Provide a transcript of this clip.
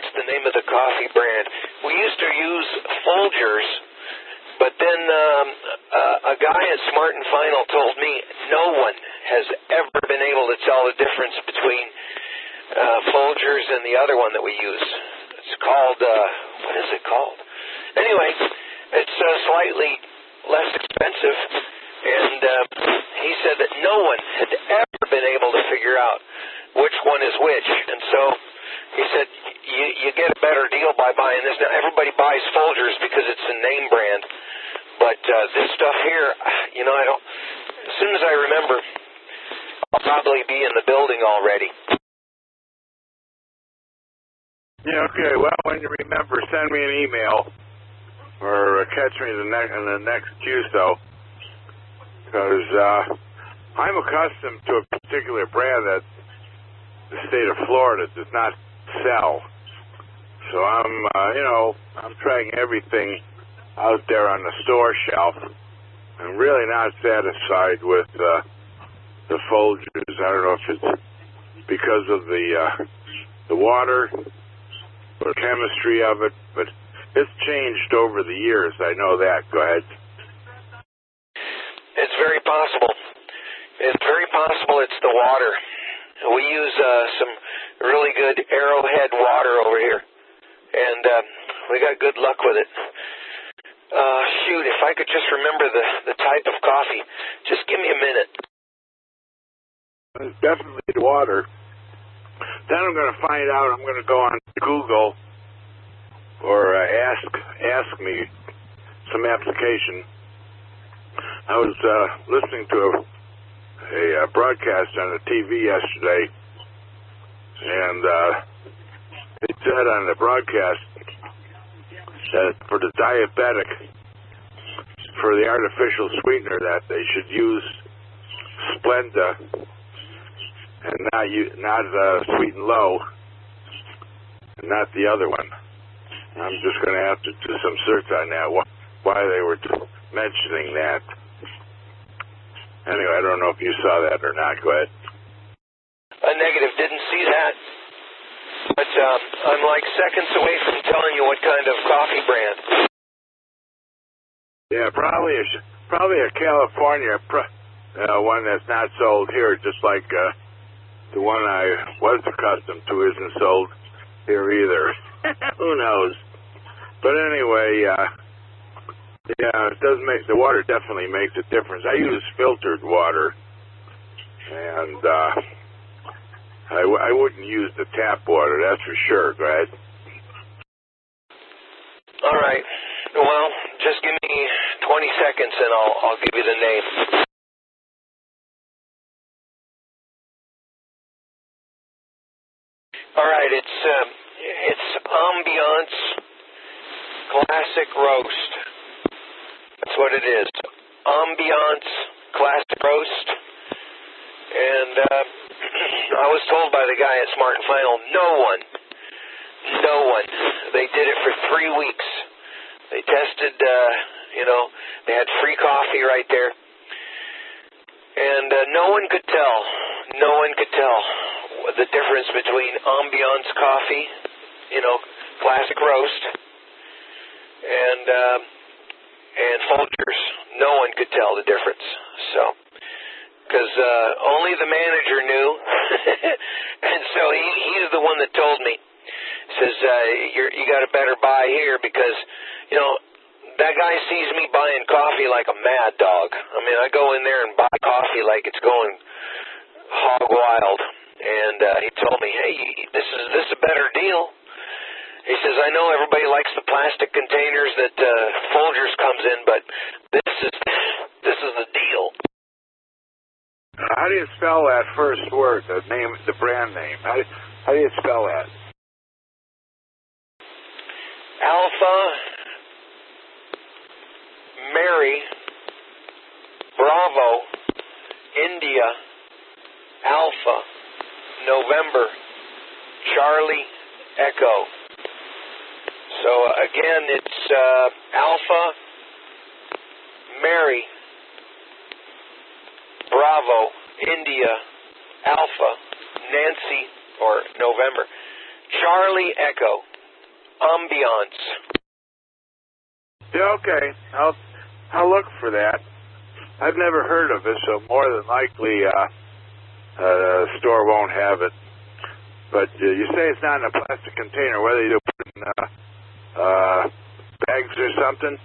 what's the name of the coffee brand? We used to use Folgers, but then um, uh, a guy at Smart and Final told me no one has ever been able to tell the difference between uh, Folgers and the other one that we use. It's called uh, what is it called? Anyway, it's uh, slightly less expensive, and uh, he said that no one had ever been able to figure out which one is which, and so he said you you get a better deal by buying this. Now everybody buys Folgers because it's a name brand, but uh, this stuff here, you know, I don't. As soon as I remember, I'll probably be in the building already. Yeah, okay. Well, when you remember, send me an email or uh, catch me the next in the next QSO because uh, I'm accustomed to a particular brand that the state of Florida does not sell. So I'm, uh, you know, I'm trying everything out there on the store shelf. I'm really not satisfied with uh, the Folgers. I don't know if it's because of the uh, the water or chemistry of it, but it's changed over the years. I know that. Go ahead. It's very possible. It's very possible it's the water. We use uh, some really good Arrowhead water over and uh, we got good luck with it. Uh, shoot, if I could just remember the the type of coffee. Just give me a minute. It's definitely the water. Then I'm going to find out. I'm going to go on Google or uh, ask ask me some application. I was uh, listening to a, a, uh broadcast on the TV yesterday, and uh, it said on the broadcast that for the diabetic, for the artificial sweetener, that they should use Splenda and not you not uh, Sweet'N Low, and not the other one. I'm just going to have to do some search on that. Why, why they were mentioning that? Anyway, I don't know if you saw that or not. Go ahead. A negative. Didn't see that. But um, I'm like seconds away from telling you what kind of coffee brand. Yeah, probably a probably a California uh, one that's not sold here, just like uh, the one I was accustomed to isn't sold here either. Who knows? But anyway, uh, yeah, it does make the water definitely makes a difference. I use filtered water, and uh, I w- I wouldn't use the tap water. That's for sure. Ahead. All right. Well, just give me 20 seconds, and I'll I'll give you the name. All right, it's um, it's ambiance classic roast. That's what it is. Ambiance classic roast. And uh, I was told by the guy at Smart and Final, no one, no one. They did it for three weeks. They tested, uh, you know, they had free coffee right there. And uh, no one could tell, no one could tell the difference between ambiance coffee, you know, classic roast, and uh, and Folgers. No one could tell the difference. So, because uh, only the manager knew, and so he he's the one that told me. Says uh, you're, you got to better buy here because you know that guy sees me buying coffee like a mad dog. I mean, I go in there and buy coffee like it's going hog wild. And uh, he told me, "Hey, this is this a better deal?" He says, "I know everybody likes the plastic containers that uh, Folgers comes in, but spell that first word? The name, the brand name. How how do you spell that? Alpha Mary Bravo India Alpha November Charlie Echo. So uh, again, it's uh, Alpha Mary Bravo India Alpha Nancy or November Charlie Echo ambiance. Yeah, okay. I'll I'll look for that. I've never heard of it, so more than likely, uh, uh, store won't have it. But uh, you say it's not in a plastic container. Whether you put it in uh, uh, bags or something?